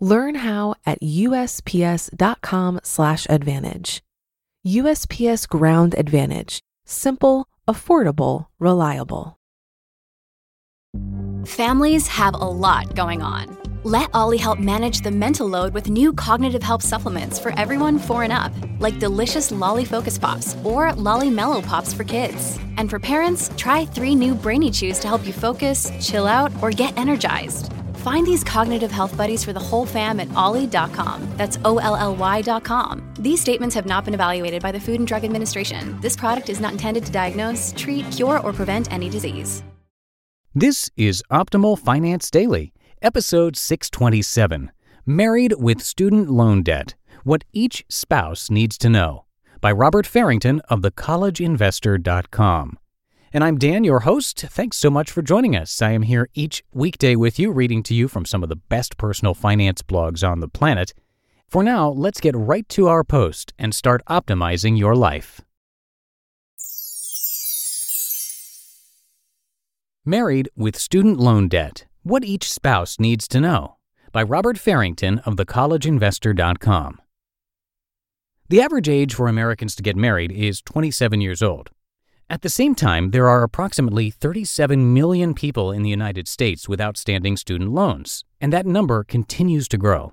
Learn how at usps.com/advantage. USPS Ground Advantage: simple, affordable, reliable. Families have a lot going on. Let Olly help manage the mental load with new cognitive help supplements for everyone 4 and up, like delicious Lolly Focus Pops or Lolly Mellow Pops for kids. And for parents, try 3 new Brainy Chews to help you focus, chill out, or get energized. Find these cognitive health buddies for the whole fam at olly.com. That's O L L Y.com. These statements have not been evaluated by the Food and Drug Administration. This product is not intended to diagnose, treat, cure, or prevent any disease. This is Optimal Finance Daily, episode 627 Married with Student Loan Debt What Each Spouse Needs to Know by Robert Farrington of thecollegeinvestor.com. And I'm Dan, your host. Thanks so much for joining us. I am here each weekday with you, reading to you from some of the best personal finance blogs on the planet. For now, let's get right to our post and start optimizing your life. Married with Student Loan Debt What Each Spouse Needs to Know by Robert Farrington of thecollegeinvestor.com. The average age for Americans to get married is 27 years old. At the same time, there are approximately 37 million people in the United States with outstanding student loans, and that number continues to grow.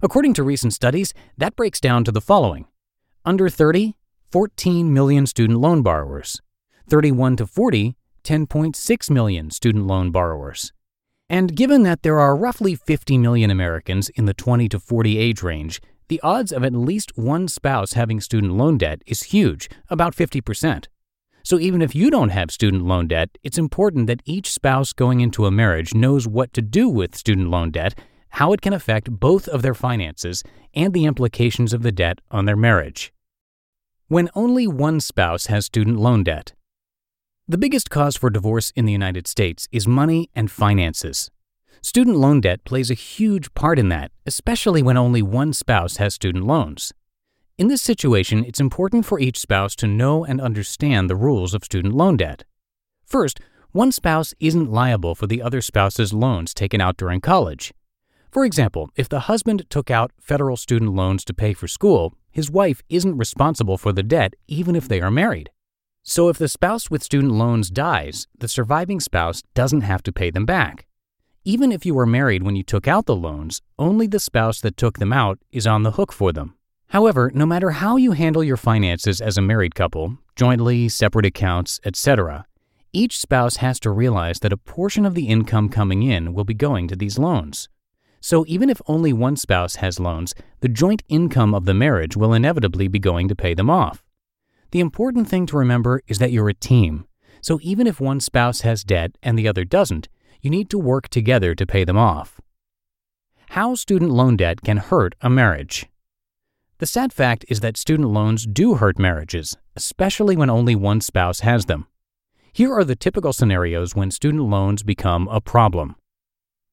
According to recent studies, that breaks down to the following Under 30, 14 million student loan borrowers. 31 to 40, 10.6 million student loan borrowers. And given that there are roughly 50 million Americans in the 20 to 40 age range, the odds of at least one spouse having student loan debt is huge, about 50%. So even if you don't have student loan debt, it's important that each spouse going into a marriage knows what to do with student loan debt, how it can affect both of their finances, and the implications of the debt on their marriage. When only one spouse has student loan debt. The biggest cause for divorce in the United States is money and finances. Student loan debt plays a huge part in that, especially when only one spouse has student loans. In this situation, it's important for each spouse to know and understand the rules of student loan debt. First, one spouse isn't liable for the other spouse's loans taken out during college. For example, if the husband took out federal student loans to pay for school, his wife isn't responsible for the debt even if they are married. So if the spouse with student loans dies, the surviving spouse doesn't have to pay them back. Even if you were married when you took out the loans, only the spouse that took them out is on the hook for them. However, no matter how you handle your finances as a married couple, jointly, separate accounts, etc., each spouse has to realize that a portion of the income coming in will be going to these loans. So even if only one spouse has loans, the joint income of the marriage will inevitably be going to pay them off. The important thing to remember is that you're a team. So even if one spouse has debt and the other doesn't, you need to work together to pay them off. How student loan debt can hurt a marriage. The sad fact is that student loans do hurt marriages, especially when only one spouse has them. Here are the typical scenarios when student loans become a problem.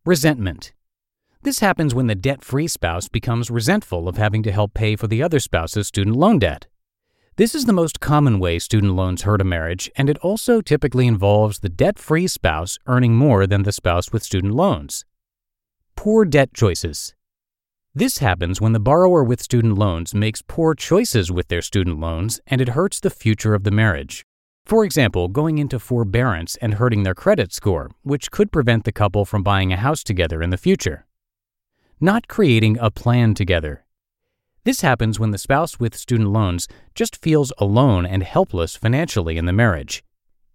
Resentment. This happens when the debt free spouse becomes resentful of having to help pay for the other spouse's student loan debt. This is the most common way student loans hurt a marriage, and it also typically involves the debt free spouse earning more than the spouse with student loans. Poor debt choices. This happens when the borrower with student loans makes poor choices with their student loans and it hurts the future of the marriage. For example, going into forbearance and hurting their credit score, which could prevent the couple from buying a house together in the future. Not creating a plan together. This happens when the spouse with student loans just feels alone and helpless financially in the marriage.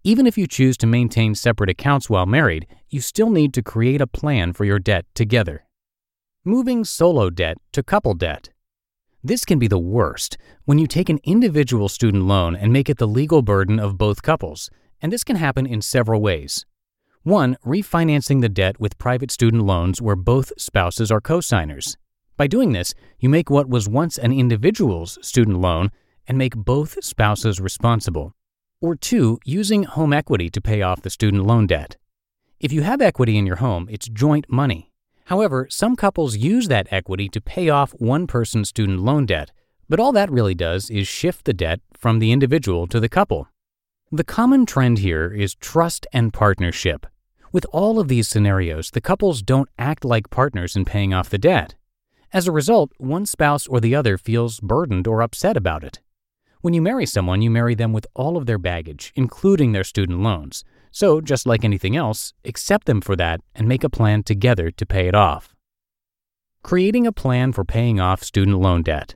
Even if you choose to maintain separate accounts while married, you still need to create a plan for your debt together. Moving solo debt to couple debt. This can be the worst when you take an individual student loan and make it the legal burden of both couples, and this can happen in several ways. One, refinancing the debt with private student loans where both spouses are cosigners. By doing this, you make what was once an individual's student loan and make both spouses responsible. Or two, using home equity to pay off the student loan debt. If you have equity in your home, it's joint money. However, some couples use that equity to pay off one person's student loan debt, but all that really does is shift the debt from the individual to the couple. The common trend here is trust and partnership. With all of these scenarios, the couples don't act like partners in paying off the debt. As a result, one spouse or the other feels burdened or upset about it. When you marry someone, you marry them with all of their baggage, including their student loans. So, just like anything else, accept them for that and make a plan together to pay it off. Creating a plan for paying off student loan debt.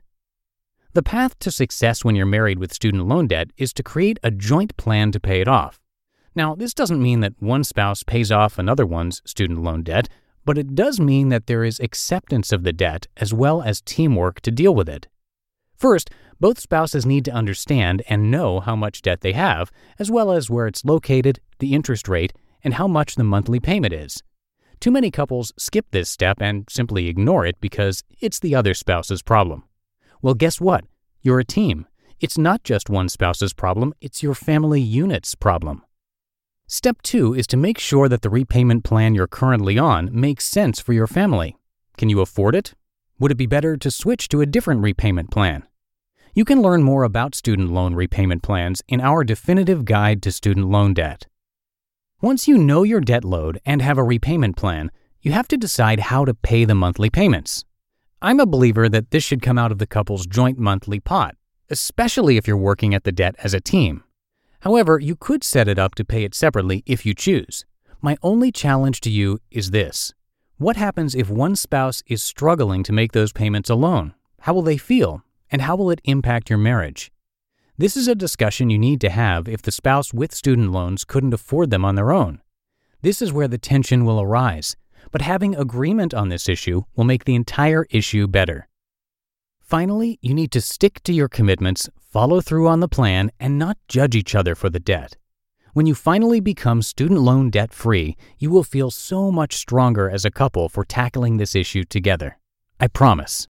The path to success when you're married with student loan debt is to create a joint plan to pay it off. Now, this doesn't mean that one spouse pays off another one's student loan debt, but it does mean that there is acceptance of the debt as well as teamwork to deal with it. First, both spouses need to understand and know how much debt they have, as well as where it's located, the interest rate, and how much the monthly payment is. Too many couples skip this step and simply ignore it because it's the other spouse's problem. Well, guess what? You're a team. It's not just one spouse's problem, it's your family unit's problem. Step two is to make sure that the repayment plan you're currently on makes sense for your family. Can you afford it? Would it be better to switch to a different repayment plan? You can learn more about student loan repayment plans in our definitive guide to student loan debt. Once you know your debt load and have a repayment plan, you have to decide how to pay the monthly payments. I'm a believer that this should come out of the couple's joint monthly pot, especially if you're working at the debt as a team. However, you could set it up to pay it separately if you choose. My only challenge to you is this What happens if one spouse is struggling to make those payments alone? How will they feel? And how will it impact your marriage? This is a discussion you need to have if the spouse with student loans couldn't afford them on their own. This is where the tension will arise but having agreement on this issue will make the entire issue better. Finally, you need to stick to your commitments, follow through on the plan, and not judge each other for the debt. When you finally become student loan debt free, you will feel so much stronger as a couple for tackling this issue together. I promise.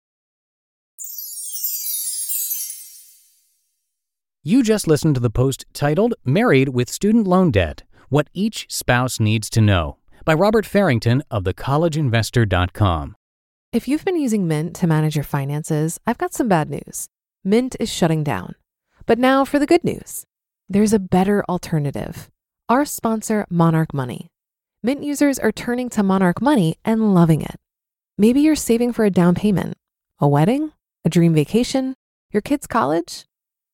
You just listened to the post titled Married with Student Loan Debt What Each Spouse Needs to Know by Robert Farrington of thecollegeinvestor.com. If you've been using Mint to manage your finances, I've got some bad news. Mint is shutting down. But now for the good news there's a better alternative. Our sponsor, Monarch Money. Mint users are turning to Monarch Money and loving it. Maybe you're saving for a down payment, a wedding, a dream vacation, your kids' college.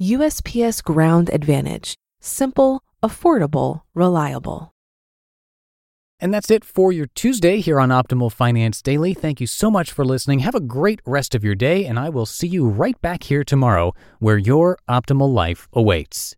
USPS Ground Advantage. Simple, affordable, reliable. And that's it for your Tuesday here on Optimal Finance Daily. Thank you so much for listening. Have a great rest of your day, and I will see you right back here tomorrow where your optimal life awaits.